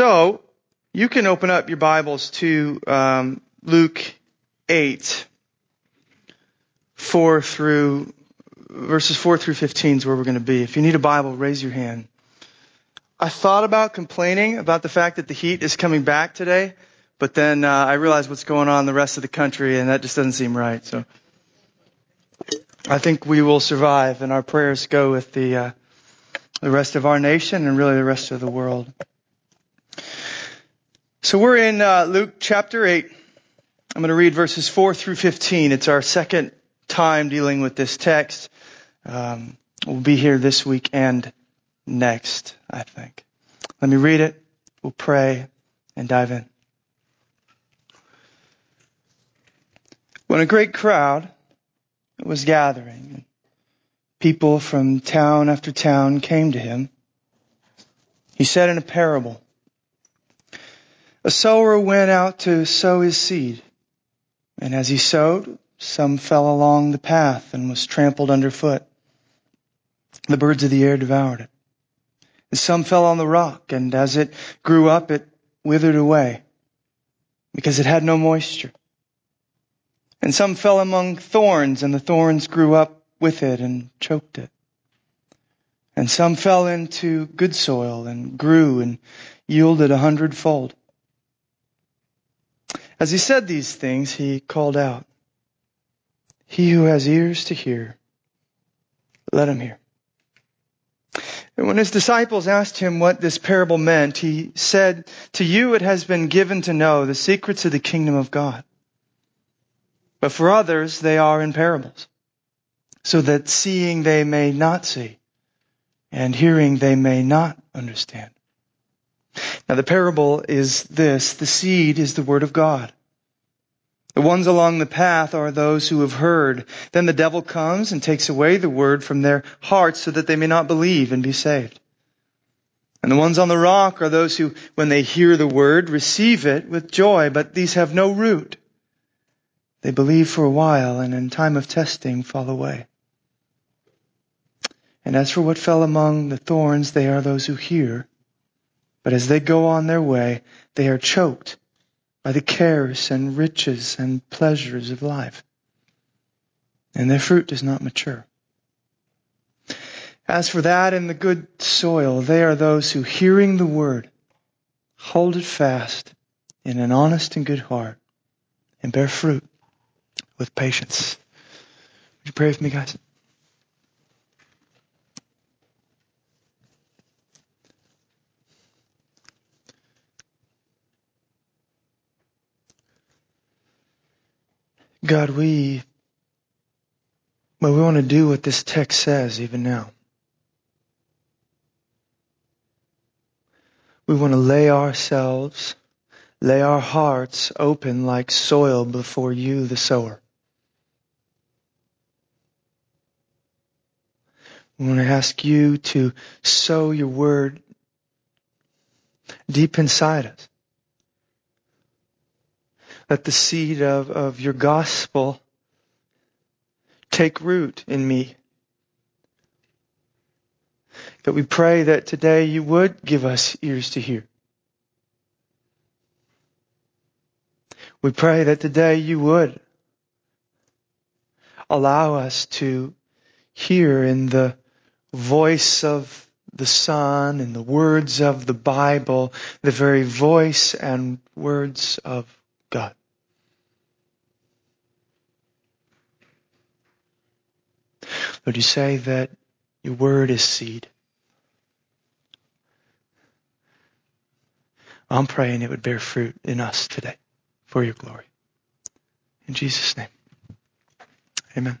So, you can open up your Bibles to um, Luke 8, 4 through, verses 4 through 15 is where we're going to be. If you need a Bible, raise your hand. I thought about complaining about the fact that the heat is coming back today, but then uh, I realized what's going on in the rest of the country, and that just doesn't seem right. So I think we will survive, and our prayers go with the uh, the rest of our nation and really the rest of the world. So we're in uh, Luke chapter 8. I'm going to read verses 4 through 15. It's our second time dealing with this text. Um, we'll be here this week and next, I think. Let me read it. We'll pray and dive in. When a great crowd was gathering, people from town after town came to him, he said in a parable, a sower went out to sow his seed. And as he sowed, some fell along the path and was trampled underfoot. The birds of the air devoured it. And some fell on the rock, and as it grew up, it withered away because it had no moisture. And some fell among thorns, and the thorns grew up with it and choked it. And some fell into good soil and grew and yielded a hundredfold. As he said these things, he called out, He who has ears to hear, let him hear. And when his disciples asked him what this parable meant, he said, To you it has been given to know the secrets of the kingdom of God. But for others, they are in parables, so that seeing they may not see, and hearing they may not understand. Now the parable is this. The seed is the word of God. The ones along the path are those who have heard. Then the devil comes and takes away the word from their hearts so that they may not believe and be saved. And the ones on the rock are those who, when they hear the word, receive it with joy, but these have no root. They believe for a while and in time of testing fall away. And as for what fell among the thorns, they are those who hear, but as they go on their way, they are choked by the cares and riches and pleasures of life, and their fruit does not mature. As for that in the good soil, they are those who, hearing the word, hold it fast in an honest and good heart and bear fruit with patience. Would you pray with me, guys? God, we, well, we want to do what this text says even now. We want to lay ourselves, lay our hearts open like soil before you, the sower. We want to ask you to sow your word deep inside us. Let the seed of, of your gospel take root in me. That we pray that today you would give us ears to hear. We pray that today you would allow us to hear in the voice of the Son and the words of the Bible, the very voice and words of God. Lord, you say that your word is seed. I'm praying it would bear fruit in us today for your glory. In Jesus' name. Amen.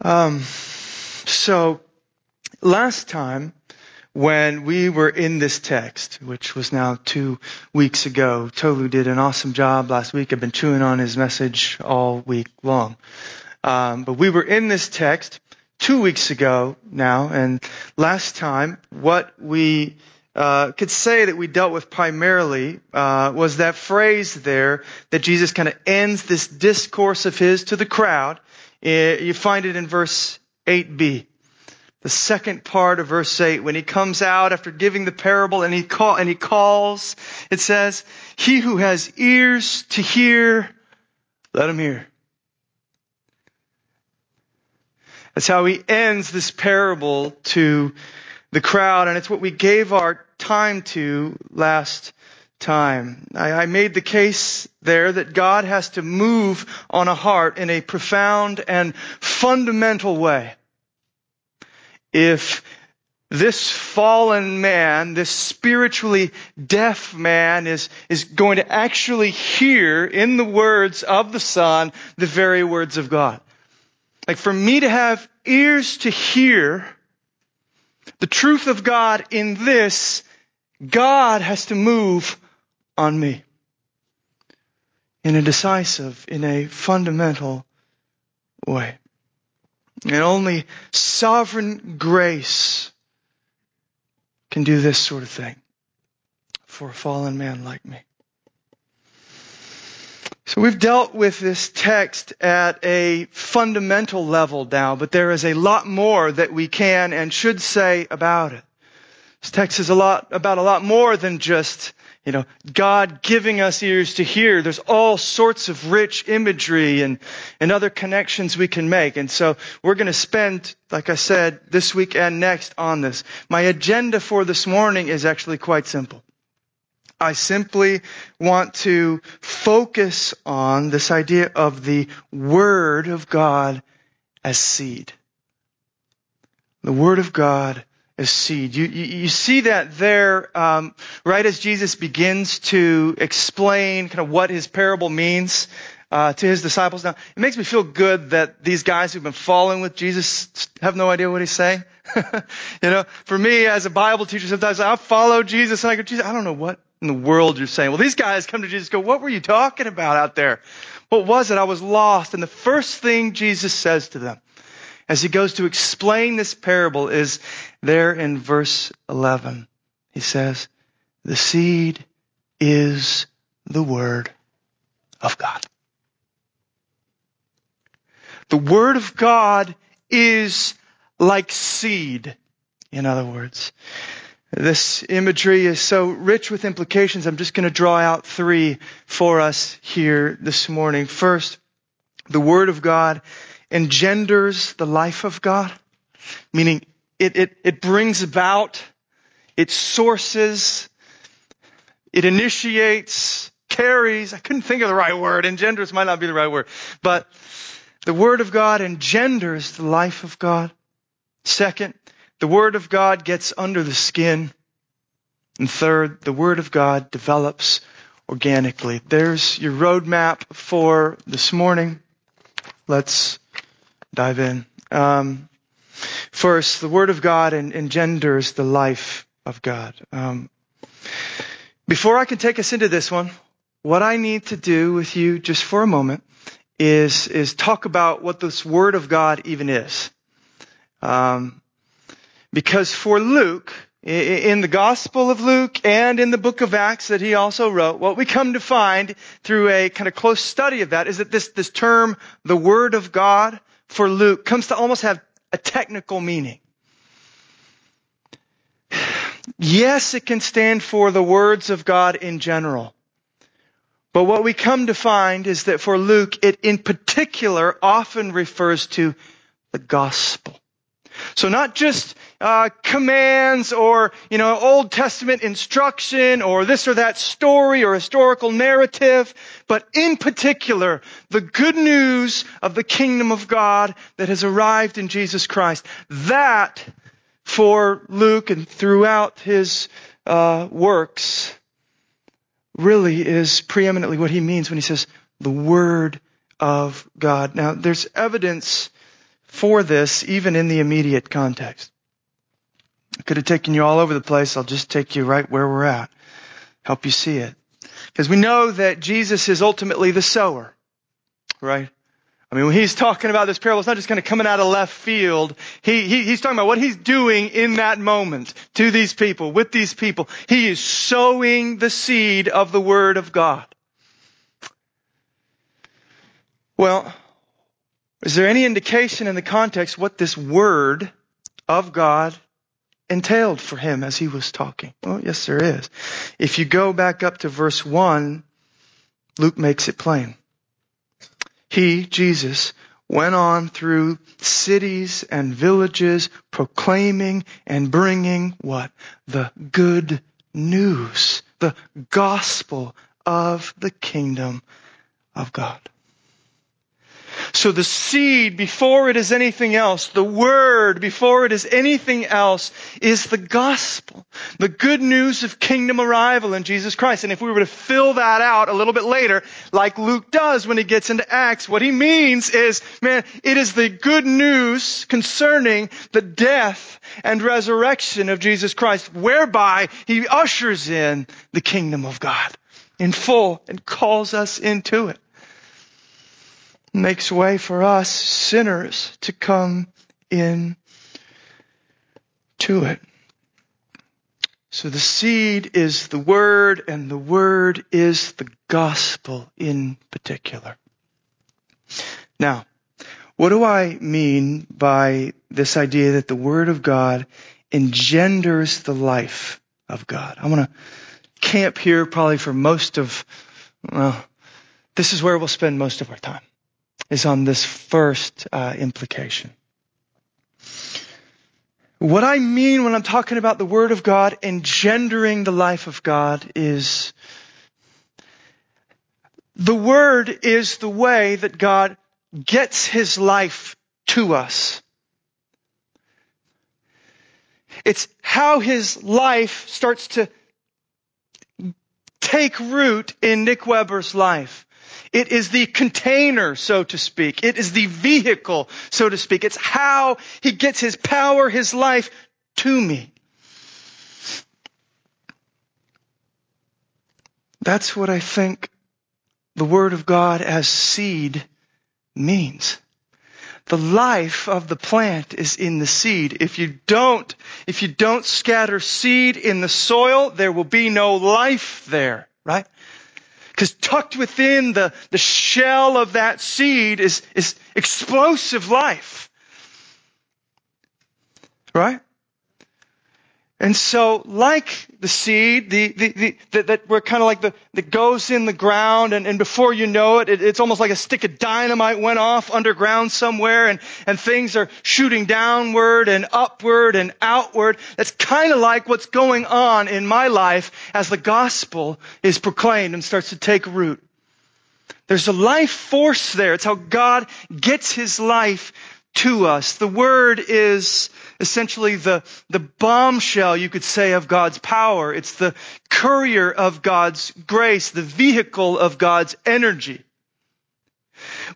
Um, so last time when we were in this text, which was now two weeks ago, Tolu did an awesome job last week. I've been chewing on his message all week long. Um, but we were in this text two weeks ago now, and last time what we uh, could say that we dealt with primarily uh, was that phrase there that Jesus kind of ends this discourse of his to the crowd. Uh, you find it in verse 8b. the second part of verse 8, when he comes out after giving the parable and he, call, and he calls, it says, He who has ears to hear, let him hear. That's how he ends this parable to the crowd, and it's what we gave our time to last time. I, I, made the case there that God has to move on a heart in a profound and fundamental way. If this fallen man, this spiritually deaf man is, is going to actually hear in the words of the Son the very words of God. Like for me to have ears to hear the truth of God in this, God has to move on me in a decisive, in a fundamental way. And only sovereign grace can do this sort of thing for a fallen man like me. So we've dealt with this text at a fundamental level now, but there is a lot more that we can and should say about it. This text is a lot about a lot more than just, you know, God giving us ears to hear. There's all sorts of rich imagery and, and other connections we can make. And so we're going to spend, like I said, this week and next on this. My agenda for this morning is actually quite simple. I simply want to focus on this idea of the Word of God as seed. The Word of God as seed. You, you, you see that there, um, right as Jesus begins to explain kind of what his parable means. Uh, to his disciples. Now, it makes me feel good that these guys who've been following with Jesus have no idea what he's saying. you know, for me as a Bible teacher, sometimes I follow Jesus and I go, Jesus, I don't know what in the world you're saying? Well, these guys come to Jesus go, what were you talking about out there? What was it? I was lost. And the first thing Jesus says to them as he goes to explain this parable is there in verse 11. He says, the seed is the word of God. The word of God is like seed, in other words. This imagery is so rich with implications. I'm just going to draw out three for us here this morning. First, the Word of God engenders the life of God, meaning it, it, it brings about, it sources, it initiates, carries. I couldn't think of the right word. Engenders might not be the right word, but the Word of God engenders the life of God. Second, the Word of God gets under the skin. And third, the Word of God develops organically. There's your roadmap for this morning. Let's dive in. Um, first, the Word of God engenders the life of God. Um, before I can take us into this one, what I need to do with you just for a moment is is talk about what this Word of God even is. Um, because for Luke, in the Gospel of Luke and in the book of Acts that he also wrote, what we come to find through a kind of close study of that is that this, this term, the Word of God, for Luke comes to almost have a technical meaning. Yes, it can stand for the words of God in general. But what we come to find is that for Luke, it in particular often refers to the gospel. So not just uh, commands or you know Old Testament instruction or this or that story or historical narrative, but in particular the good news of the kingdom of God that has arrived in Jesus Christ. That for Luke and throughout his uh, works really is preeminently what he means when he says the Word of God. Now there's evidence for this even in the immediate context. I could have taken you all over the place. I'll just take you right where we're at. Help you see it. Because we know that Jesus is ultimately the sower, right? I mean, when he's talking about this parable, it's not just kind of coming out of left field. He, he, he's talking about what he's doing in that moment to these people, with these people. He is sowing the seed of the Word of God. Well, is there any indication in the context what this word of God entailed for him as he was talking? Well, yes, there is. If you go back up to verse 1, Luke makes it plain. He, Jesus, went on through cities and villages proclaiming and bringing what? The good news, the gospel of the kingdom of God. So the seed, before it is anything else, the word, before it is anything else, is the gospel. The good news of kingdom arrival in Jesus Christ. And if we were to fill that out a little bit later, like Luke does when he gets into Acts, what he means is, man, it is the good news concerning the death and resurrection of Jesus Christ, whereby he ushers in the kingdom of God in full and calls us into it makes way for us sinners to come in to it. So the seed is the word and the word is the gospel in particular. Now, what do I mean by this idea that the word of God engenders the life of God? I'm going to camp here probably for most of, well, this is where we'll spend most of our time is on this first uh, implication. What I mean when I'm talking about the Word of God engendering the life of God is the Word is the way that God gets His life to us. It's how His life starts to take root in Nick Weber's life. It is the container, so to speak. It is the vehicle, so to speak. It's how he gets his power, his life to me. That's what I think the Word of God as seed means. The life of the plant is in the seed. If you don't, if you don't scatter seed in the soil, there will be no life there, right? Because tucked within the, the shell of that seed is, is explosive life. Right? And so, like the seed, the, the, the, that we're kind of like the, that goes in the ground and, and before you know it, it, it's almost like a stick of dynamite went off underground somewhere and, and things are shooting downward and upward and outward. That's kind of like what's going on in my life as the gospel is proclaimed and starts to take root. There's a life force there. It's how God gets his life to us. The word is essentially the, the bombshell, you could say, of God's power. It's the courier of God's grace, the vehicle of God's energy.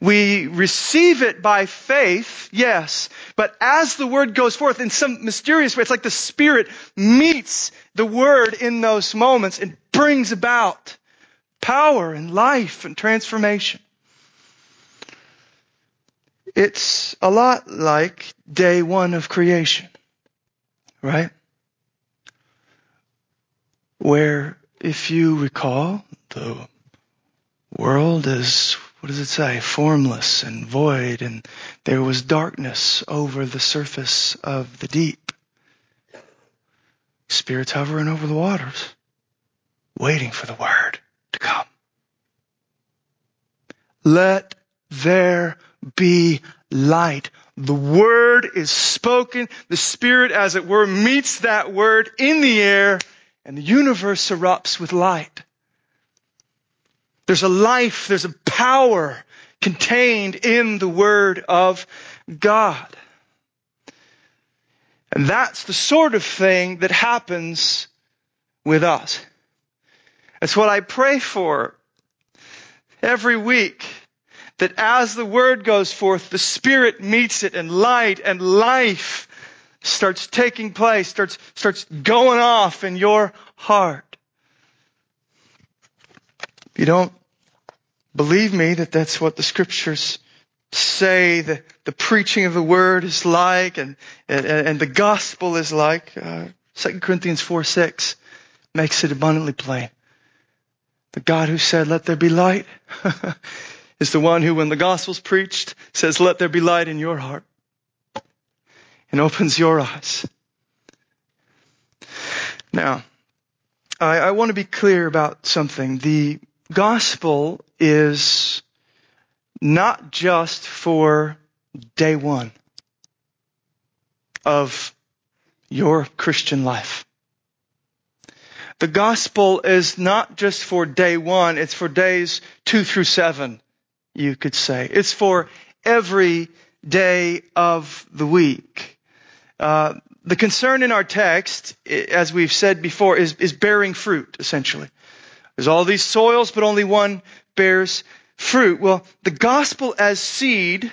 We receive it by faith, yes, but as the word goes forth in some mysterious way, it's like the Spirit meets the word in those moments and brings about power and life and transformation. It's a lot like day one of creation, right? Where, if you recall, the world is, what does it say? Formless and void, and there was darkness over the surface of the deep. Spirits hovering over the waters, waiting for the word to come. Let there be light. The word is spoken. The spirit, as it were, meets that word in the air and the universe erupts with light. There's a life, there's a power contained in the word of God. And that's the sort of thing that happens with us. That's what I pray for every week that as the word goes forth, the Spirit meets it and light and life starts taking place, starts, starts going off in your heart. If you don't believe me that that's what the scriptures say the, the preaching of the word is like and, and, and the gospel is like, uh, 2 Corinthians 4 6 makes it abundantly plain. The God who said, let there be light is the one who, when the gospel's preached, says, let there be light in your heart. and opens your eyes. Now, I, I want to be clear about something. The gospel is not just for day one of your Christian life. The gospel is not just for day one, it's for days two through seven, you could say. It's for every day of the week. Uh, the concern in our text, as we've said before, is, is bearing fruit, essentially. There's all these soils, but only one bears fruit. Well, the gospel as seed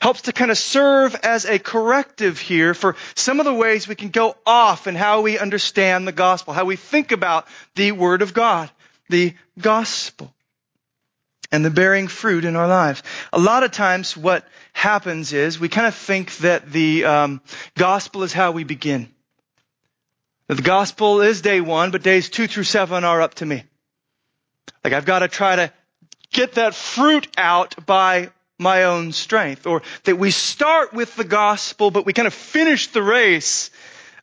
helps to kind of serve as a corrective here for some of the ways we can go off in how we understand the gospel, how we think about the word of God, the gospel, and the bearing fruit in our lives. A lot of times what happens is we kind of think that the um, gospel is how we begin. The gospel is day one, but days two through seven are up to me. Like I've got to try to get that fruit out by my own strength. Or that we start with the gospel, but we kind of finish the race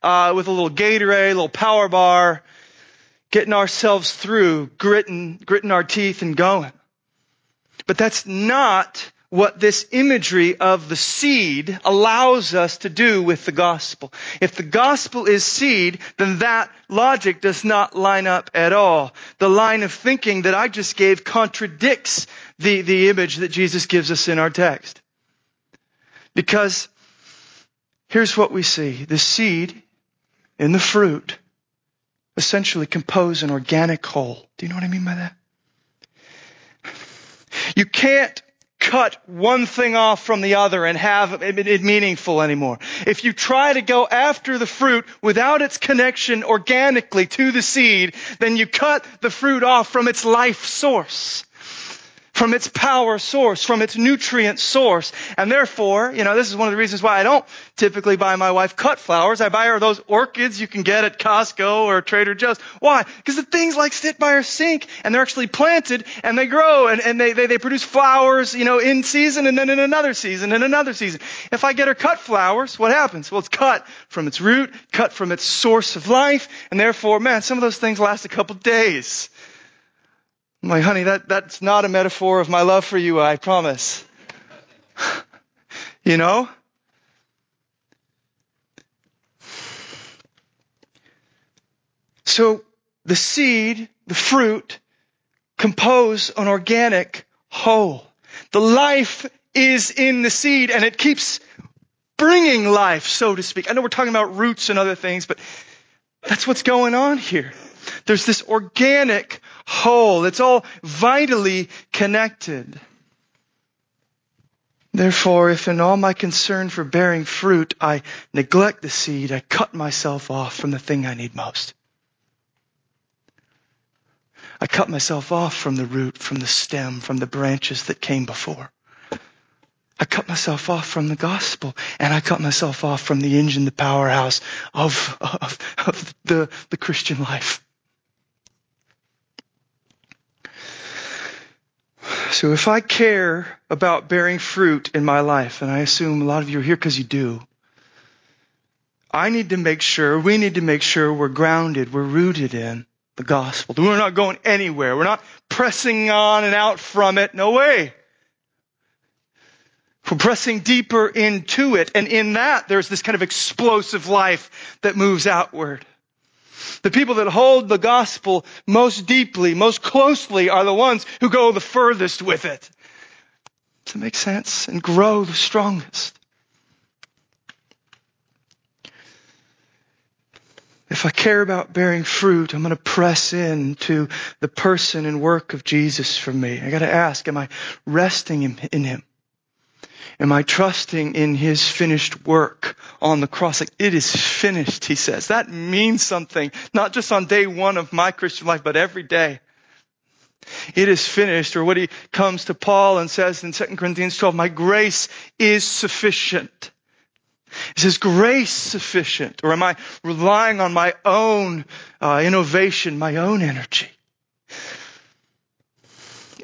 uh, with a little Gatorade, a little power bar, getting ourselves through, gritting, gritting our teeth and going. But that's not what this imagery of the seed allows us to do with the gospel. If the gospel is seed, then that logic does not line up at all. The line of thinking that I just gave contradicts the, the image that Jesus gives us in our text. Because here's what we see. The seed and the fruit essentially compose an organic whole. Do you know what I mean by that? You can't cut one thing off from the other and have it meaningful anymore. If you try to go after the fruit without its connection organically to the seed, then you cut the fruit off from its life source from its power source, from its nutrient source. And therefore, you know, this is one of the reasons why I don't typically buy my wife cut flowers. I buy her those orchids you can get at Costco or Trader Joe's. Why? Because the things like sit by her sink and they're actually planted and they grow and, and they, they, they produce flowers, you know, in season and then in another season and another season. If I get her cut flowers, what happens? Well, it's cut from its root, cut from its source of life, and therefore, man, some of those things last a couple days. I'm like, honey, that, that's not a metaphor of my love for you, I promise. you know? So the seed, the fruit, compose an organic whole. The life is in the seed and it keeps bringing life, so to speak. I know we're talking about roots and other things, but that's what's going on here. There's this organic whole. It's all vitally connected. Therefore, if in all my concern for bearing fruit, I neglect the seed, I cut myself off from the thing I need most. I cut myself off from the root, from the stem, from the branches that came before. I cut myself off from the gospel and I cut myself off from the engine, the powerhouse of, of, of the, the Christian life. So if I care about bearing fruit in my life, and I assume a lot of you are here because you do, I need to make sure, we need to make sure we're grounded, we're rooted in the gospel. We're not going anywhere. We're not pressing on and out from it. No way. We're pressing deeper into it. And in that, there's this kind of explosive life that moves outward. The people that hold the gospel most deeply, most closely are the ones who go the furthest with it. To make sense and grow the strongest. If I care about bearing fruit, I'm going to press in to the person and work of Jesus for me. I got to ask, am I resting in him? Am I trusting in his finished work on the cross? Like, it is finished, he says. That means something, not just on day one of my Christian life, but every day. It is finished, or what he comes to Paul and says in 2 Corinthians 12, my grace is sufficient. Is his grace sufficient? Or am I relying on my own uh, innovation, my own energy?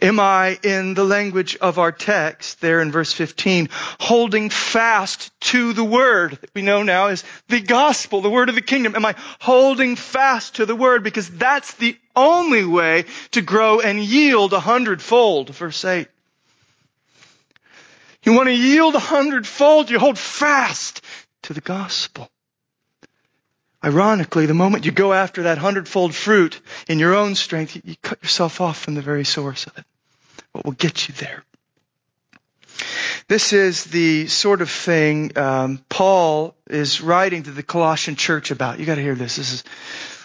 Am I, in the language of our text, there in verse 15, holding fast to the word that we know now is the gospel, the word of the kingdom? Am I holding fast to the word? Because that's the only way to grow and yield a hundredfold, verse 8. You want to yield a hundredfold, you hold fast to the gospel. Ironically, the moment you go after that hundredfold fruit in your own strength, you cut yourself off from the very source of it. What will get you there? This is the sort of thing um, Paul is writing to the Colossian church about. You got to hear this. This is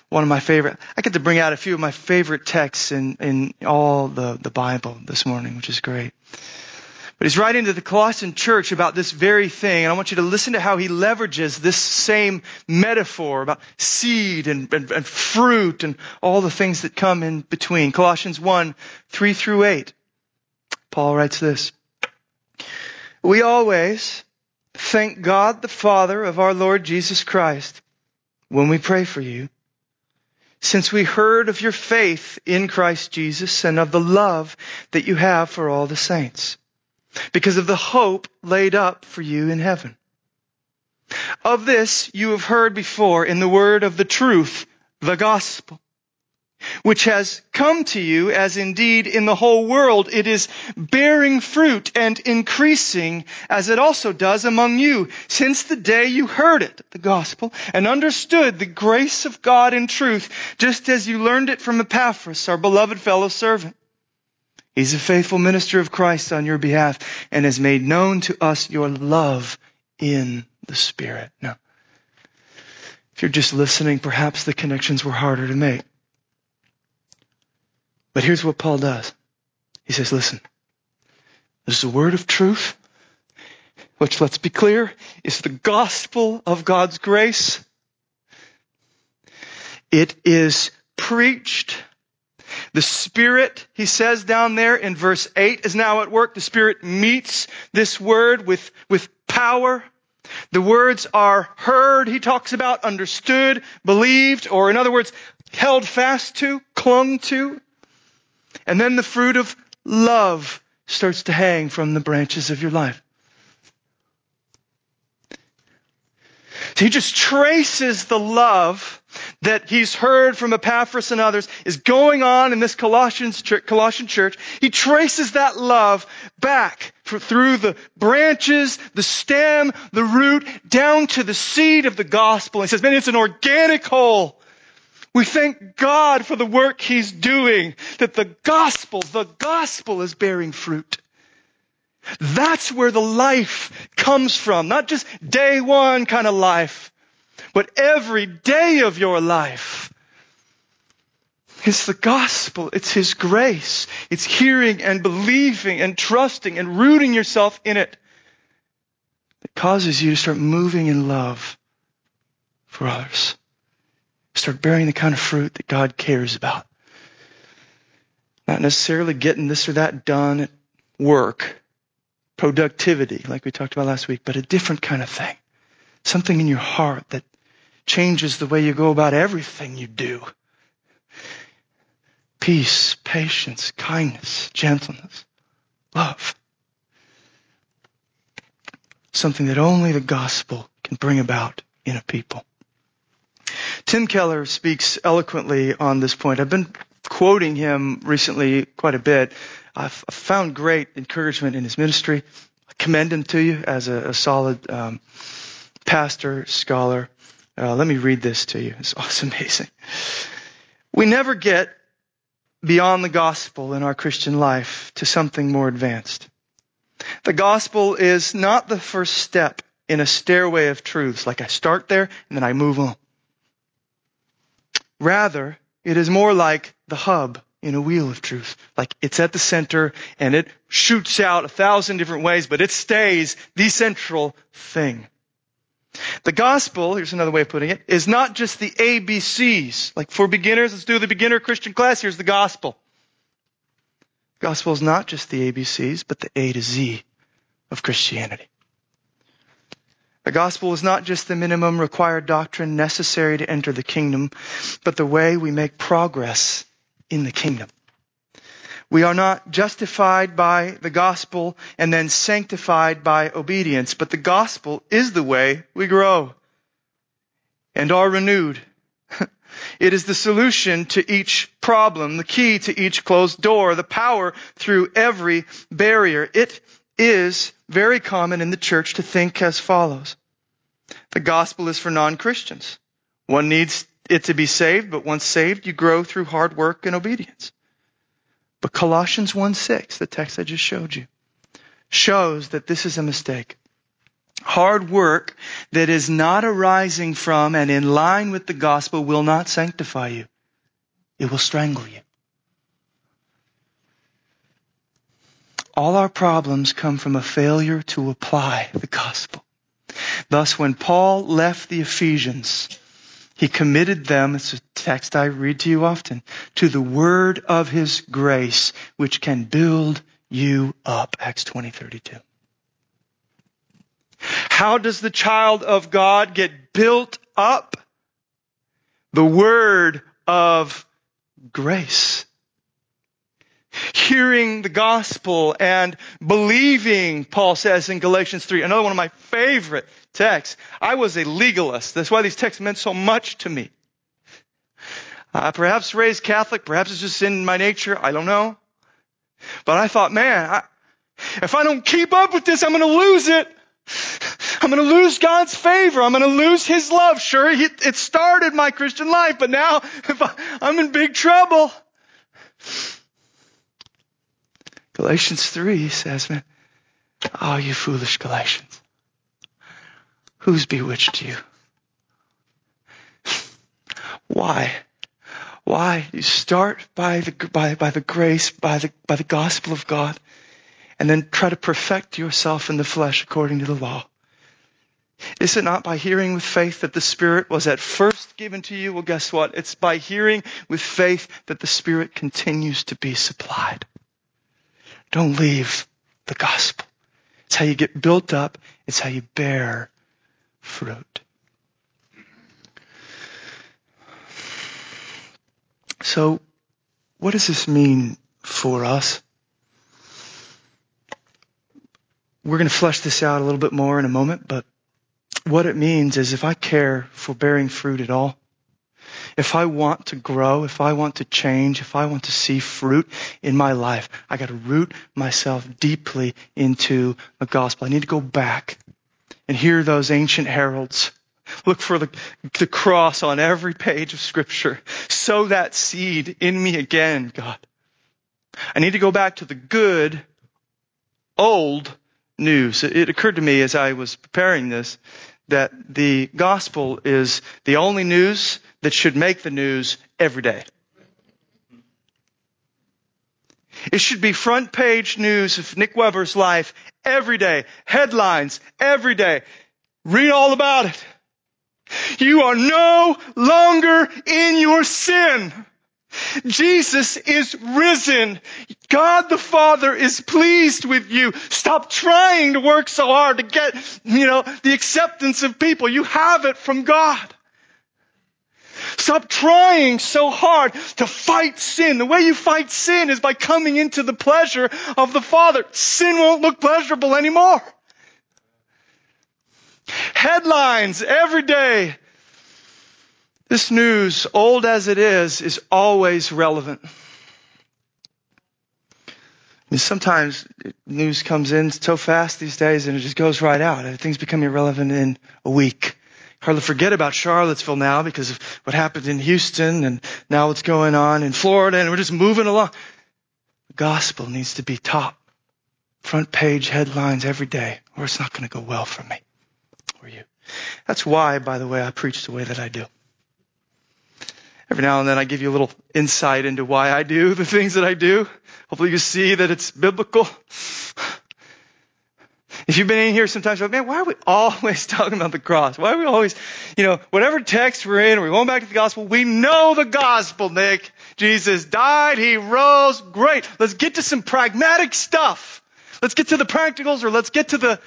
one of my favorite. I get to bring out a few of my favorite texts in in all the the Bible this morning, which is great. But he's writing to the Colossian church about this very thing, and I want you to listen to how he leverages this same metaphor about seed and, and, and fruit and all the things that come in between. Colossians 1, 3 through 8. Paul writes this. We always thank God the Father of our Lord Jesus Christ when we pray for you, since we heard of your faith in Christ Jesus and of the love that you have for all the saints because of the hope laid up for you in heaven. Of this you have heard before in the word of the truth, the gospel, which has come to you as indeed in the whole world it is bearing fruit and increasing as it also does among you since the day you heard it, the gospel, and understood the grace of God in truth, just as you learned it from Epaphras, our beloved fellow servant He's a faithful minister of Christ on your behalf and has made known to us your love in the Spirit. Now, if you're just listening, perhaps the connections were harder to make. But here's what Paul does. He says, listen, this is a word of truth, which let's be clear, is the gospel of God's grace. It is preached the Spirit, he says down there in verse 8, is now at work. The Spirit meets this word with, with power. The words are heard, he talks about, understood, believed, or in other words, held fast to, clung to. And then the fruit of love starts to hang from the branches of your life. So he just traces the love that he's heard from Epaphras and others is going on in this Colossians, Colossian church. He traces that love back through the branches, the stem, the root, down to the seed of the gospel. He says, man, it's an organic whole. We thank God for the work he's doing, that the gospel, the gospel is bearing fruit. That's where the life comes from. Not just day one kind of life, but every day of your life. It's the gospel. It's His grace. It's hearing and believing and trusting and rooting yourself in it that causes you to start moving in love for others. Start bearing the kind of fruit that God cares about. Not necessarily getting this or that done at work, productivity, like we talked about last week, but a different kind of thing. Something in your heart that changes the way you go about everything you do. Peace, patience, kindness, gentleness, love. Something that only the gospel can bring about in a people. Tim Keller speaks eloquently on this point. I've been quoting him recently quite a bit. I've found great encouragement in his ministry. I commend him to you as a, a solid um, pastor, scholar. Uh, let me read this to you. It's, it's amazing. We never get beyond the gospel in our Christian life to something more advanced. The gospel is not the first step in a stairway of truths, like I start there and then I move on. Rather, it is more like the hub in a wheel of truth. Like it's at the center and it shoots out a thousand different ways, but it stays the central thing. The gospel, here's another way of putting it, is not just the ABCs. Like for beginners, let's do the beginner Christian class. Here's the gospel. gospel is not just the ABCs, but the A to Z of Christianity. The gospel is not just the minimum required doctrine necessary to enter the kingdom, but the way we make progress in the kingdom. We are not justified by the gospel and then sanctified by obedience, but the gospel is the way we grow and are renewed. It is the solution to each problem, the key to each closed door, the power through every barrier. It is very common in the church to think as follows. The gospel is for non-Christians. One needs it to be saved, but once saved, you grow through hard work and obedience. But Colossians 1:6, the text I just showed you, shows that this is a mistake. Hard work that is not arising from and in line with the gospel will not sanctify you. It will strangle you. All our problems come from a failure to apply the gospel. Thus, when Paul left the Ephesians, he committed them, it's a text I read to you often, to the word of his grace, which can build you up. Acts 20, 32. How does the child of God get built up? The word of grace hearing the gospel and believing, Paul says in Galatians 3, another one of my favorite texts. I was a legalist. That's why these texts meant so much to me. Uh, perhaps raised Catholic, perhaps it's just in my nature, I don't know. But I thought, man, I, if I don't keep up with this, I'm going to lose it. I'm going to lose God's favor. I'm going to lose His love. Sure, it started my Christian life, but now I, I'm in big trouble. Galatians 3 says, man, oh, you foolish Galatians. Who's bewitched you? Why? Why? You start by the, by, by the grace, by the, by the gospel of God, and then try to perfect yourself in the flesh according to the law. Is it not by hearing with faith that the Spirit was at first given to you? Well, guess what? It's by hearing with faith that the Spirit continues to be supplied. Don't leave the gospel. It's how you get built up. It's how you bear fruit. So, what does this mean for us? We're going to flesh this out a little bit more in a moment, but what it means is if I care for bearing fruit at all, if I want to grow, if I want to change, if I want to see fruit in my life, I got to root myself deeply into the gospel. I need to go back and hear those ancient heralds. Look for the, the cross on every page of scripture. Sow that seed in me again, God. I need to go back to the good, old news. It occurred to me as I was preparing this that the gospel is the only news that should make the news every day. It should be front page news of Nick Weber's life every day. Headlines every day. Read all about it. You are no longer in your sin. Jesus is risen. God the Father is pleased with you. Stop trying to work so hard to get, you know, the acceptance of people. You have it from God. Stop trying so hard to fight sin. The way you fight sin is by coming into the pleasure of the Father. Sin won't look pleasurable anymore. Headlines every day. This news, old as it is, is always relevant. Sometimes news comes in so fast these days and it just goes right out. Things become irrelevant in a week hardly forget about Charlottesville now because of what happened in Houston and now what's going on in Florida and we're just moving along. The gospel needs to be top. Front page headlines every day or it's not going to go well for me or you. That's why, by the way, I preach the way that I do. Every now and then I give you a little insight into why I do the things that I do. Hopefully you see that it's biblical. If you've been in here sometimes, you're like, man, why are we always talking about the cross? Why are we always, you know, whatever text we're in, we're going back to the gospel. We know the gospel, Nick. Jesus died, He rose. Great. Let's get to some pragmatic stuff. Let's get to the practicals or let's get to the,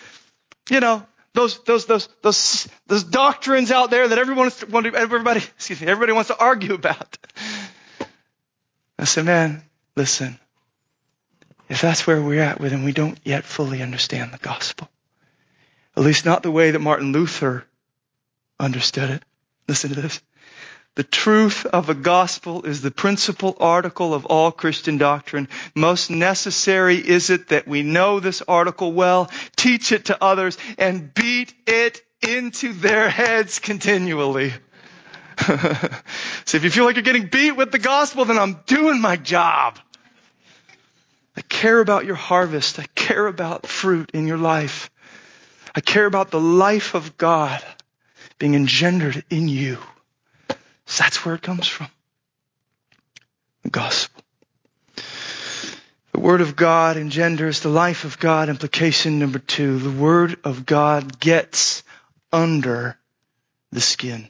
you know, those, those, those, those, those doctrines out there that everyone, wants to everybody, excuse me, everybody wants to argue about. I said, man, listen, if that's where we're at, then we don't yet fully understand the gospel. At least not the way that Martin Luther understood it. Listen to this. The truth of the gospel is the principal article of all Christian doctrine. Most necessary is it that we know this article well, teach it to others, and beat it into their heads continually. so if you feel like you're getting beat with the gospel, then I'm doing my job. I care about your harvest. I care about fruit in your life. I care about the life of God being engendered in you. So that's where it comes from. The gospel. The Word of God engenders the life of God. Implication number two. The Word of God gets under the skin.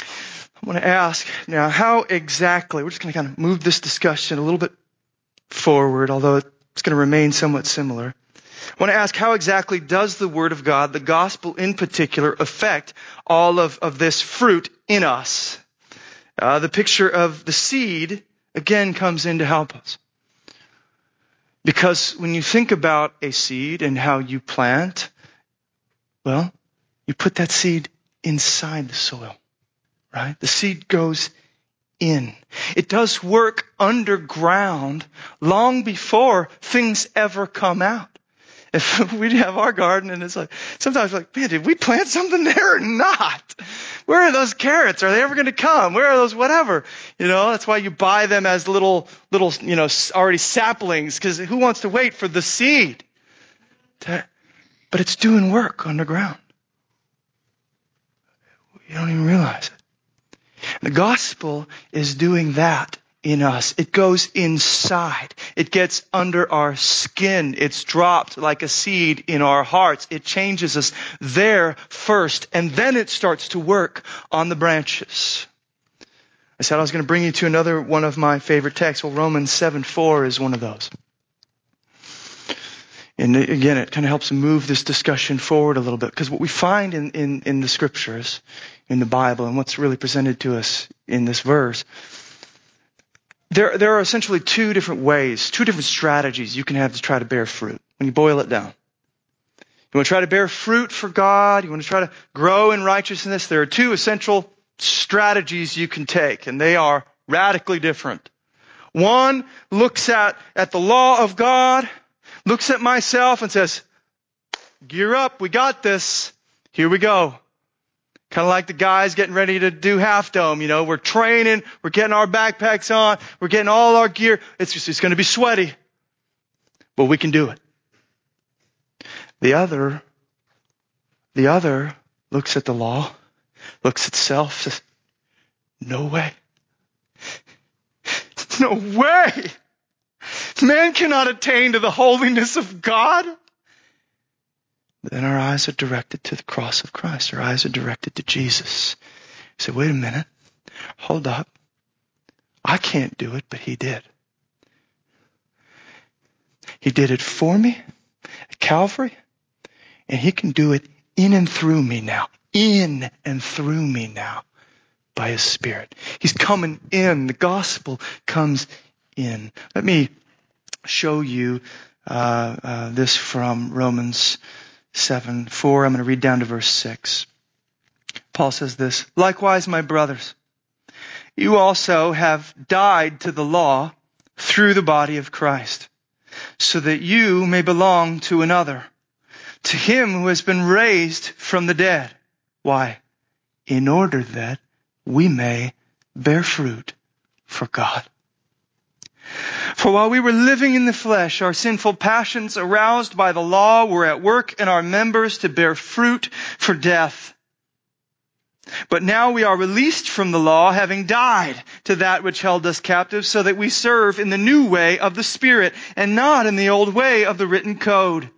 I want to ask now, how exactly, we're just going to kind of move this discussion a little bit forward, although it's going to remain somewhat similar. I want to ask how exactly does the Word of God, the gospel in particular, affect all of, of this fruit in us? Uh, the picture of the seed again comes in to help us. Because when you think about a seed and how you plant, well, you put that seed inside the soil, right? The seed goes in. It does work underground long before things ever come out if we have our garden and it's like, sometimes like, man, did we plant something there or not? Where are those carrots? Are they ever going to come? Where are those whatever? You know, that's why you buy them as little, little, you know, already saplings because who wants to wait for the seed? To, but it's doing work underground. You don't even realize it. The gospel is doing that in us. It goes inside. It gets under our skin. It's dropped like a seed in our hearts. It changes us there first, and then it starts to work on the branches. I said I was going to bring you to another one of my favorite texts. Well, Romans 7 4 is one of those. And again, it kind of helps move this discussion forward a little bit because what we find in, in, in the scriptures, in the Bible, and what's really presented to us in this verse there, there are essentially two different ways, two different strategies you can have to try to bear fruit when you boil it down. You want to try to bear fruit for God. You want to try to grow in righteousness. There are two essential strategies you can take, and they are radically different. One looks at, at the law of God, looks at myself and says, gear up, we got this. Here we go. Kind of like the guys getting ready to do half dome, you know, we're training, we're getting our backpacks on, we're getting all our gear. It's just, it's going to be sweaty, but we can do it. The other, the other looks at the law, looks at self, says, no way. No way. Man cannot attain to the holiness of God then our eyes are directed to the cross of Christ. Our eyes are directed to Jesus. Say, wait a minute. Hold up. I can't do it, but he did. He did it for me at Calvary, and he can do it in and through me now. In and through me now by his Spirit. He's coming in. The gospel comes in. Let me show you uh, uh, this from Romans 7, 4. I'm going to read down to verse 6. Paul says this, Likewise, my brothers, you also have died to the law through the body of Christ, so that you may belong to another, to him who has been raised from the dead. Why? In order that we may bear fruit for God. For while we were living in the flesh, our sinful passions aroused by the law were at work in our members to bear fruit for death. But now we are released from the law, having died to that which held us captive, so that we serve in the new way of the Spirit and not in the old way of the written code.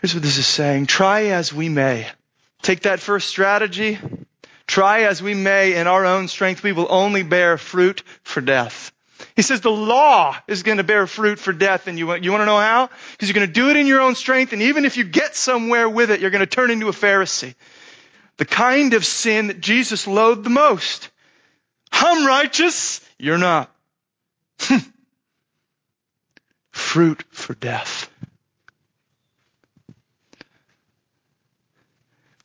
Here's what this is saying. Try as we may. Take that first strategy, Try as we may in our own strength, we will only bear fruit for death. He says the law is going to bear fruit for death. And you want, you want to know how? Because you're going to do it in your own strength. And even if you get somewhere with it, you're going to turn into a Pharisee. The kind of sin that Jesus loathed the most. I'm righteous. You're not. fruit for death.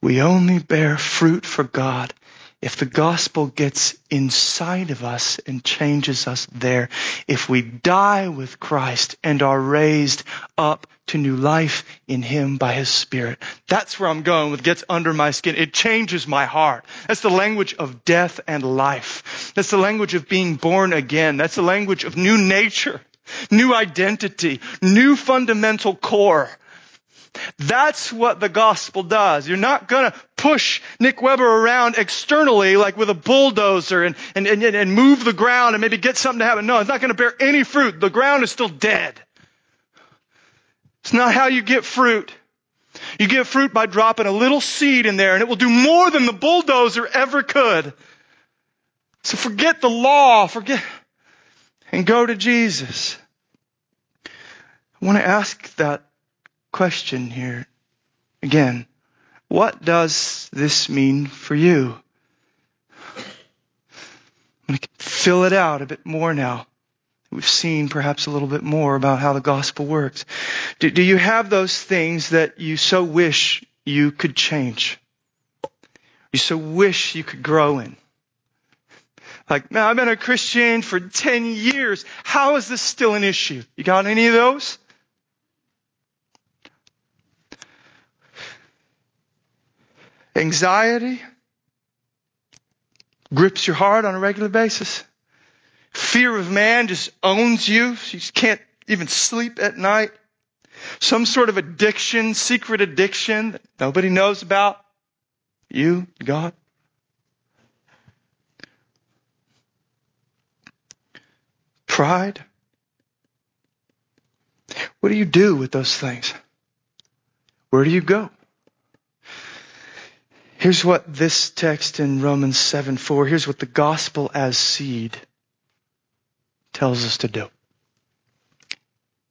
We only bear fruit for God if the gospel gets inside of us and changes us there, if we die with Christ and are raised up to new life in Him by His Spirit. That's where I'm going with gets under my skin. It changes my heart. That's the language of death and life. That's the language of being born again. That's the language of new nature, new identity, new fundamental core. That's what the gospel does. You're not gonna push Nick Weber around externally like with a bulldozer and, and, and, and move the ground and maybe get something to happen. No, it's not gonna bear any fruit. The ground is still dead. It's not how you get fruit. You get fruit by dropping a little seed in there and it will do more than the bulldozer ever could. So forget the law, forget, and go to Jesus. I want to ask that question here again. What does this mean for you? I'm going to fill it out a bit more now. We've seen perhaps a little bit more about how the gospel works. Do, do you have those things that you so wish you could change? You so wish you could grow in? Like, man, I've been a Christian for 10 years. How is this still an issue? You got any of those? Anxiety grips your heart on a regular basis. Fear of man just owns you. You can't even sleep at night. Some sort of addiction, secret addiction that nobody knows about. You, God. Pride. What do you do with those things? Where do you go? Here's what this text in Romans 7 4, here's what the gospel as seed tells us to do.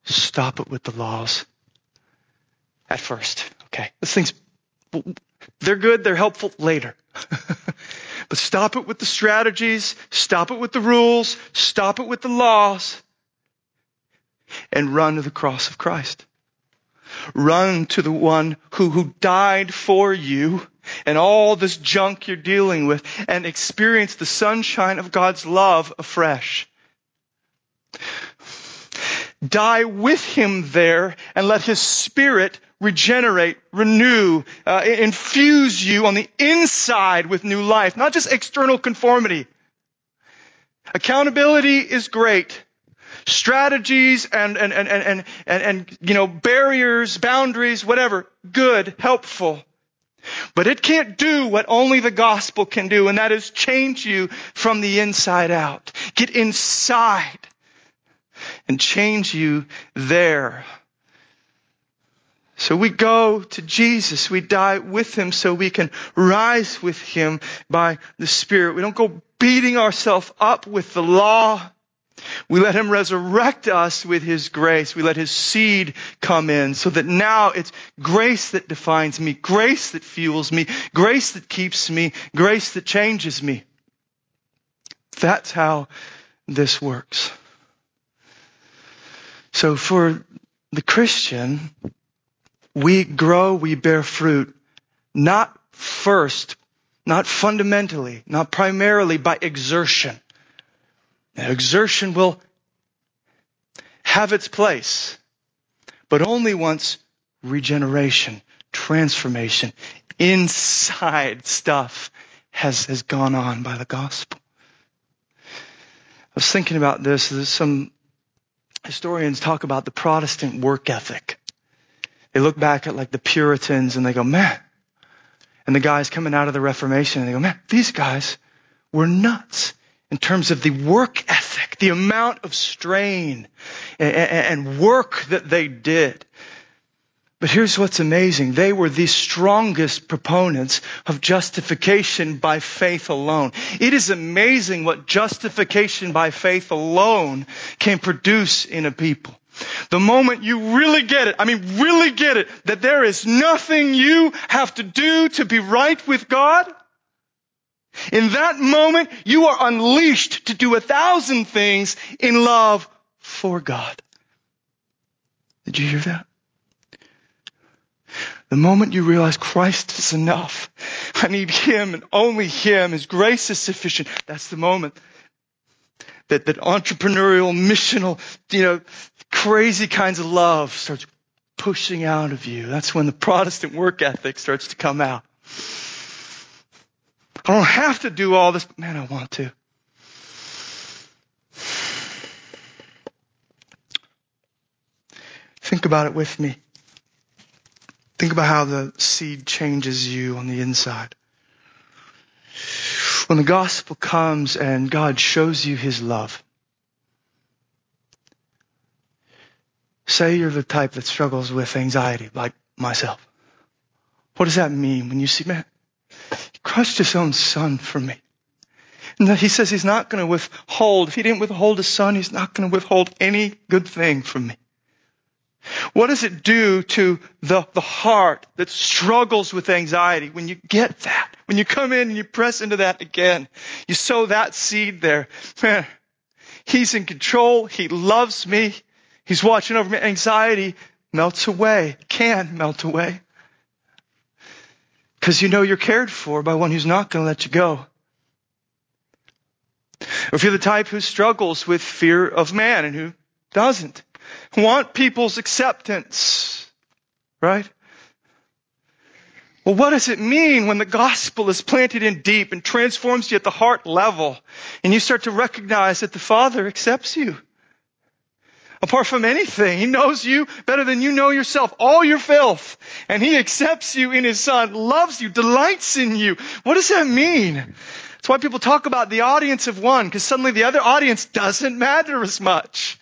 Stop it with the laws. At first. Okay. Those things, they're good, they're helpful later. but stop it with the strategies, stop it with the rules, stop it with the laws, and run to the cross of Christ. Run to the one who, who died for you and all this junk you're dealing with and experience the sunshine of God's love afresh. Die with him there and let his spirit regenerate, renew, uh, infuse you on the inside with new life, not just external conformity. Accountability is great strategies and, and, and, and, and, and, you know, barriers, boundaries, whatever, good, helpful. But it can't do what only the gospel can do, and that is change you from the inside out. Get inside and change you there. So we go to Jesus. We die with Him so we can rise with Him by the Spirit. We don't go beating ourselves up with the law. We let Him resurrect us with His grace. We let His seed come in so that now it's grace that defines me, grace that fuels me, grace that keeps me, grace that changes me. That's how this works. So for the Christian, we grow, we bear fruit, not first, not fundamentally, not primarily by exertion. Now, exertion will have its place, but only once regeneration, transformation, inside stuff has, has gone on by the gospel. I was thinking about this. Some historians talk about the Protestant work ethic. They look back at like the Puritans and they go, man, and the guys coming out of the Reformation and they go, man, these guys were nuts in terms of the work ethic, the amount of strain and work that they did. But here's what's amazing. They were the strongest proponents of justification by faith alone. It is amazing what justification by faith alone can produce in a people. The moment you really get it, I mean really get it, that there is nothing you have to do to be right with God, in that moment, you are unleashed to do a thousand things in love for God. Did you hear that? The moment you realize Christ is enough, I need Him and only Him, His grace is sufficient, that's the moment that, that entrepreneurial, missional, you know, crazy kinds of love starts pushing out of you. That's when the Protestant work ethic starts to come out. I don't have to do all this, but man, I want to. Think about it with me. Think about how the seed changes you on the inside. When the gospel comes and God shows you his love, say you're the type that struggles with anxiety, like myself. What does that mean when you see, man, crushed his own son for me. And he says he's not going to withhold, if he didn't withhold his son, he's not going to withhold any good thing from me. What does it do to the, the heart that struggles with anxiety when you get that? When you come in and you press into that again, you sow that seed there. Man, he's in control. He loves me. He's watching over me. Anxiety melts away, can melt away. Because you know you're cared for by one who's not going to let you go. Or if you're the type who struggles with fear of man and who doesn't, want people's acceptance. Right? Well, what does it mean when the gospel is planted in deep and transforms you at the heart level and you start to recognize that the Father accepts you? Apart from anything, He knows you better than you know yourself, all your filth, and He accepts you in His Son, loves you, delights in you. What does that mean? That's why people talk about the audience of one, because suddenly the other audience doesn't matter as much.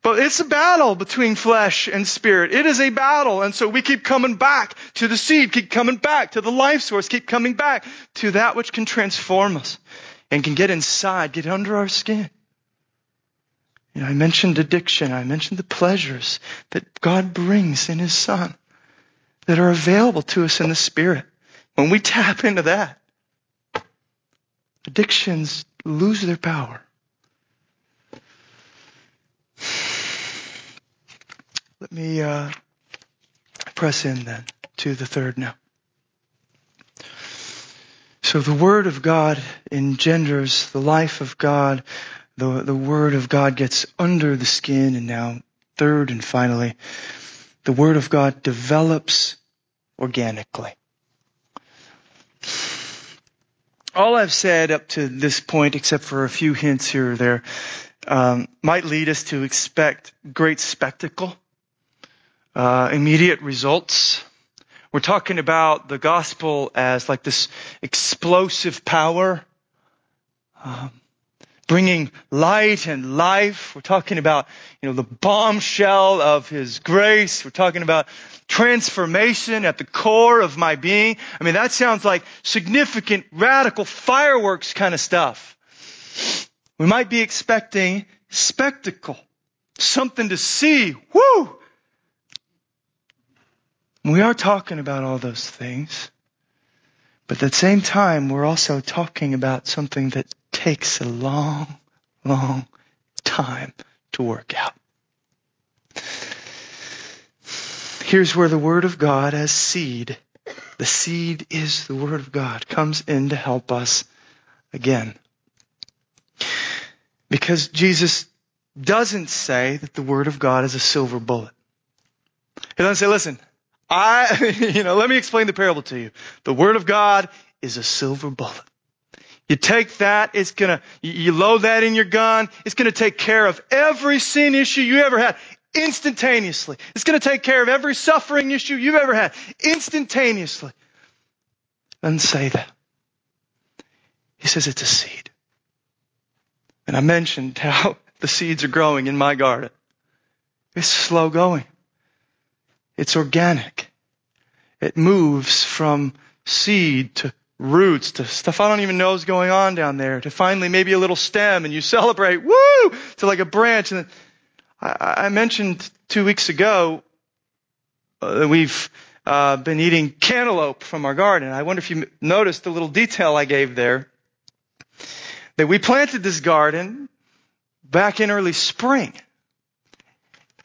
But it's a battle between flesh and spirit. It is a battle. And so we keep coming back to the seed, keep coming back to the life source, keep coming back to that which can transform us and can get inside, get under our skin. You know, I mentioned addiction. I mentioned the pleasures that God brings in His Son that are available to us in the Spirit. When we tap into that, addictions lose their power. Let me uh, press in then to the third now. So the Word of God engenders the life of God. The, the Word of God gets under the skin. And now, third and finally, the Word of God develops organically. All I've said up to this point, except for a few hints here or there, um, might lead us to expect great spectacle uh, immediate results. We're talking about the gospel as like this explosive power, um, bringing light and life. We're talking about, you know, the bombshell of His grace. We're talking about transformation at the core of my being. I mean, that sounds like significant, radical fireworks kind of stuff. We might be expecting spectacle, something to see. Woo! We are talking about all those things. But at the same time, we're also talking about something that takes a long, long time to work out. Here's where the Word of God as seed, the seed is the Word of God, comes in to help us again. Because Jesus doesn't say that the Word of God is a silver bullet. He doesn't say, listen, I, you know, let me explain the parable to you. The Word of God is a silver bullet. You take that, it's gonna, you load that in your gun, it's gonna take care of every sin issue you ever had instantaneously. It's gonna take care of every suffering issue you've ever had instantaneously. Doesn't say that. He says it's a seed. And I mentioned how the seeds are growing in my garden. It's slow going. It's organic. It moves from seed to roots to stuff I don't even know is going on down there to finally maybe a little stem and you celebrate, woo, to like a branch. And I, I mentioned two weeks ago uh, we've uh, been eating cantaloupe from our garden. I wonder if you noticed the little detail I gave there. That we planted this garden back in early spring.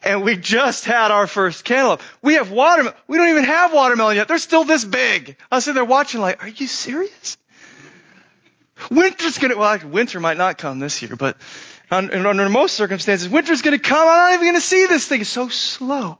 And we just had our first cantaloupe. We have watermelon. We don't even have watermelon yet. They're still this big. I was there watching like, are you serious? Winter's gonna, well, winter might not come this year, but under most circumstances, winter's gonna come. I'm not even gonna see this thing. It's so slow.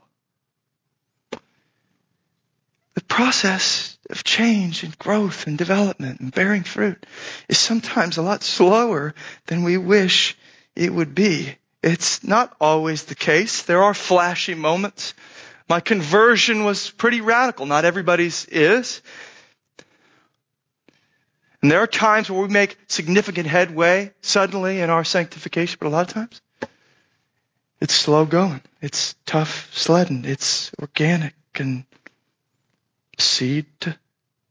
The process of change and growth and development and bearing fruit is sometimes a lot slower than we wish it would be. It's not always the case. There are flashy moments. My conversion was pretty radical. Not everybody's is. And there are times where we make significant headway suddenly in our sanctification, but a lot of times it's slow going. It's tough sledding. It's organic and seed to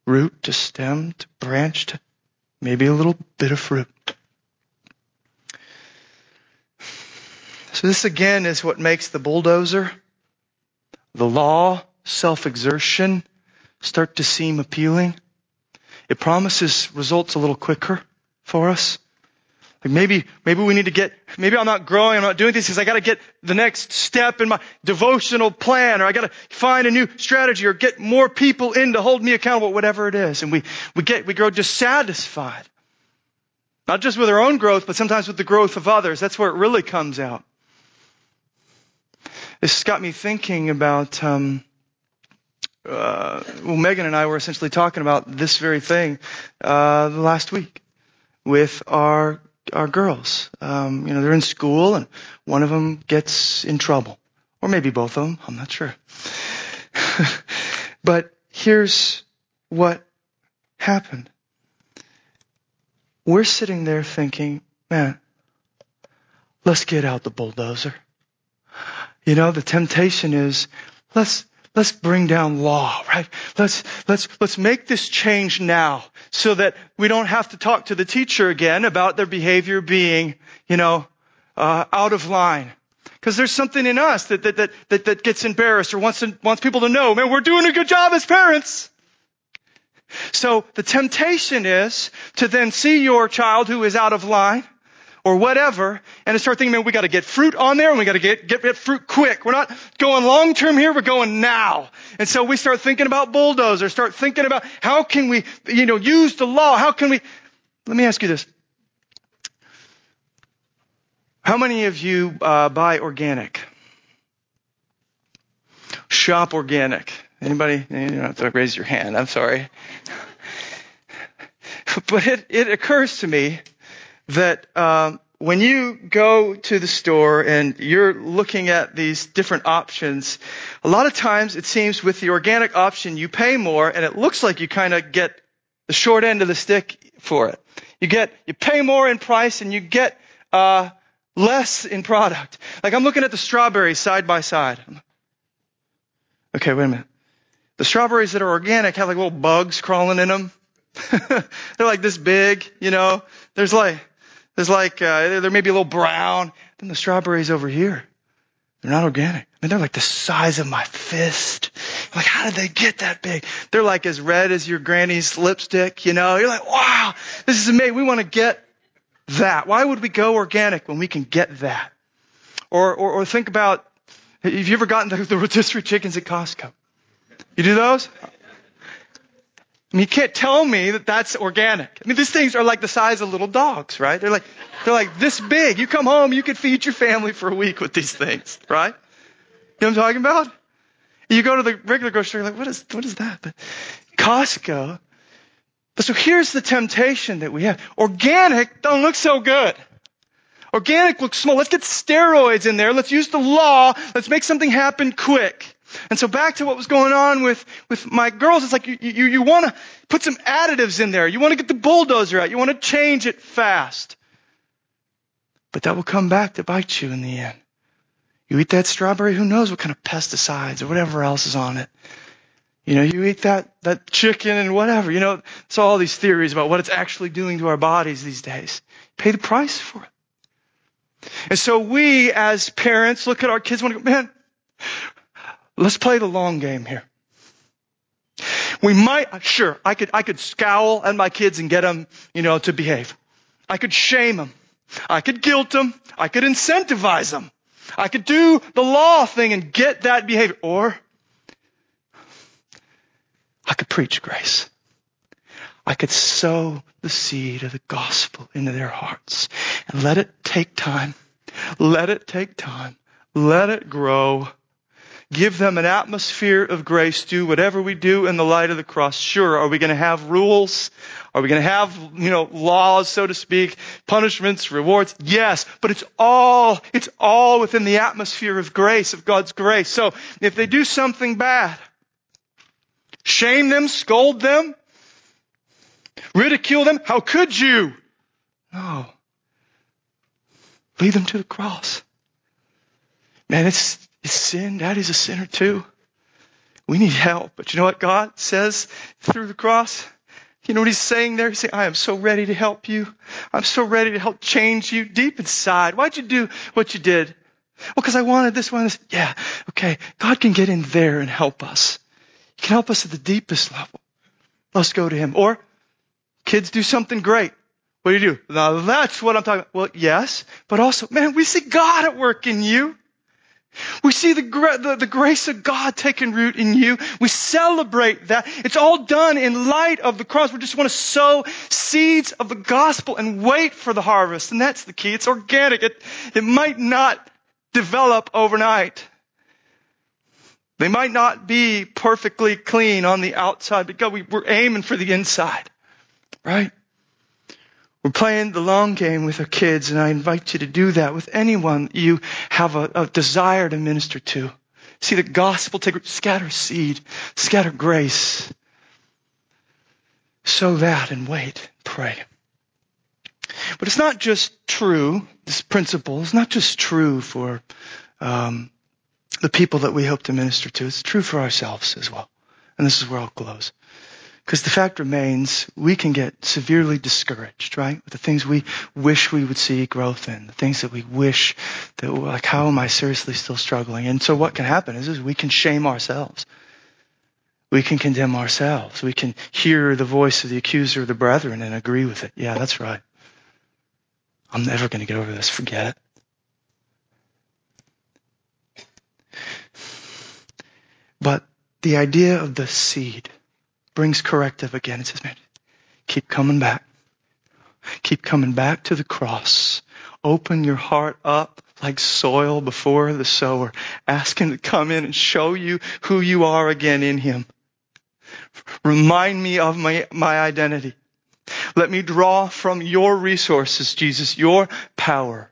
root to stem to branch to maybe a little bit of fruit. So this again is what makes the bulldozer, the law, self-exertion start to seem appealing. It promises results a little quicker for us. Like maybe, maybe we need to get, maybe I'm not growing, I'm not doing these because I gotta get the next step in my devotional plan or I gotta find a new strategy or get more people in to hold me accountable, whatever it is. And we, we get, we grow dissatisfied. Not just with our own growth, but sometimes with the growth of others. That's where it really comes out. This has got me thinking about, um, uh, well, Megan and I were essentially talking about this very thing uh, last week with our our girls. Um, you know, they're in school, and one of them gets in trouble, or maybe both of them. I'm not sure. but here's what happened. We're sitting there thinking, man, let's get out the bulldozer. You know, the temptation is, let's, let's bring down law, right? Let's, let's, let's make this change now so that we don't have to talk to the teacher again about their behavior being, you know, uh, out of line. Because there's something in us that, that, that, that, that gets embarrassed or wants, to, wants people to know, man, we're doing a good job as parents. So the temptation is to then see your child who is out of line or whatever, and to start thinking, man, we got to get fruit on there, and we got to get, get get fruit quick. We're not going long term here; we're going now. And so we start thinking about bulldozers, start thinking about how can we, you know, use the law. How can we? Let me ask you this: How many of you uh, buy organic? Shop organic. Anybody? You don't have to raise your hand. I'm sorry. but it, it occurs to me that um, when you go to the store and you're looking at these different options, a lot of times it seems with the organic option you pay more and it looks like you kind of get the short end of the stick for it. You get you pay more in price and you get uh, less in product. Like I'm looking at the strawberries side by side. Okay, wait a minute. The strawberries that are organic have like little bugs crawling in them. They're like this big, you know. There's like there's like, uh, they're maybe a little brown. Then the strawberries over here, they're not organic. I mean, they're like the size of my fist. Like, how did they get that big? They're like as red as your granny's lipstick, you know? You're like, wow, this is amazing. We want to get that. Why would we go organic when we can get that? Or, or, or think about, have you ever gotten the, the rotisserie chickens at Costco? You do those? I mean, you can't tell me that that's organic. I mean, these things are like the size of little dogs, right? They're like, they're like this big. You come home, you could feed your family for a week with these things, right? You know what I'm talking about? You go to the regular grocery store, you're like, what is, what is that? But Costco. But so here's the temptation that we have. Organic don't look so good. Organic looks small. Let's get steroids in there. Let's use the law. Let's make something happen quick. And so back to what was going on with, with my girls, it's like you, you, you want to put some additives in there. You want to get the bulldozer out. You want to change it fast. But that will come back to bite you in the end. You eat that strawberry, who knows what kind of pesticides or whatever else is on it. You know, you eat that, that chicken and whatever. You know, it's all these theories about what it's actually doing to our bodies these days. Pay the price for it. And so we as parents look at our kids and go, man, Let's play the long game here. We might, sure, I could, I could scowl at my kids and get them, you know, to behave. I could shame them. I could guilt them. I could incentivize them. I could do the law thing and get that behavior. Or I could preach grace. I could sow the seed of the gospel into their hearts and let it take time. Let it take time. Let it grow. Give them an atmosphere of grace. Do whatever we do in the light of the cross. Sure, are we going to have rules? Are we going to have, you know, laws, so to speak, punishments, rewards? Yes, but it's all, it's all within the atmosphere of grace, of God's grace. So if they do something bad, shame them, scold them, ridicule them. How could you? No. Lead them to the cross. Man, it's, it's sin. Daddy's a sinner too. We need help. But you know what God says through the cross? You know what he's saying there? He's saying, I am so ready to help you. I'm so ready to help change you deep inside. Why'd you do what you did? Well, because I wanted this one. Yeah, okay. God can get in there and help us. He can help us at the deepest level. Let's go to him. Or kids do something great. What do you do? Now that's what I'm talking about. Well, yes, but also, man, we see God at work in you. We see the, the, the, grace of God taking root in you. We celebrate that. It's all done in light of the cross. We just want to sow seeds of the gospel and wait for the harvest. And that's the key. It's organic. It, it might not develop overnight. They might not be perfectly clean on the outside, but God, we, we're aiming for the inside. Right? We're playing the long game with our kids, and I invite you to do that with anyone you have a, a desire to minister to. See the gospel take, scatter seed, scatter grace. Sow that and wait, pray. But it's not just true, this principle is not just true for um, the people that we hope to minister to, it's true for ourselves as well. And this is where I'll close. Because the fact remains, we can get severely discouraged, right? With the things we wish we would see growth in, the things that we wish that, like, how am I seriously still struggling? And so what can happen is, is we can shame ourselves. We can condemn ourselves. We can hear the voice of the accuser of the brethren and agree with it. Yeah, that's right. I'm never going to get over this. Forget it. But the idea of the seed, brings corrective again. It says, man, keep coming back. Keep coming back to the cross. Open your heart up like soil before the sower. Ask him to come in and show you who you are again in him. Remind me of my, my identity. Let me draw from your resources, Jesus, your power,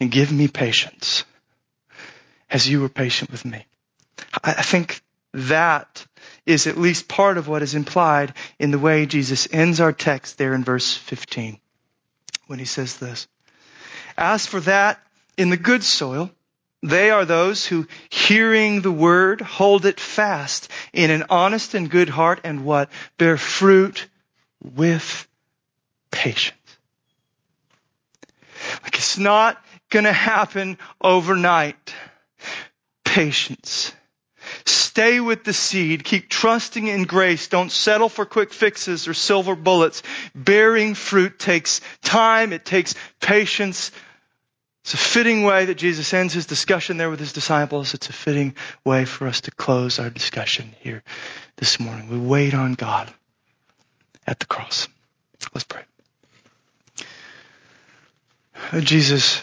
and give me patience as you were patient with me. I think that is at least part of what is implied in the way Jesus ends our text there in verse 15 when he says this. As for that in the good soil, they are those who, hearing the word, hold it fast in an honest and good heart and what? Bear fruit with patience. Like it's not gonna happen overnight. Patience Stay with the seed. Keep trusting in grace. Don't settle for quick fixes or silver bullets. Bearing fruit takes time. It takes patience. It's a fitting way that Jesus ends his discussion there with his disciples. It's a fitting way for us to close our discussion here this morning. We wait on God at the cross. Let's pray. Jesus,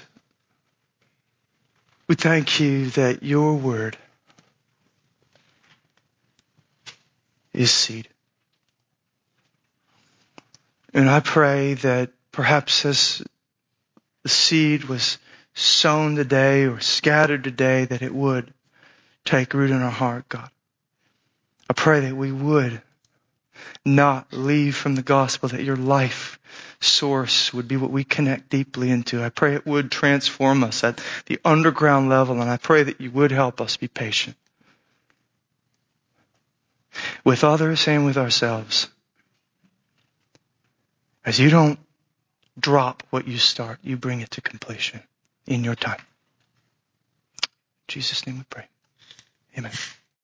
we thank you that your word is seed. And I pray that perhaps the seed was sown today or scattered today, that it would take root in our heart, God. I pray that we would not leave from the gospel, that your life source would be what we connect deeply into. I pray it would transform us at the underground level, and I pray that you would help us be patient with others and with ourselves. As you don't drop what you start, you bring it to completion in your time. In Jesus' name we pray. Amen.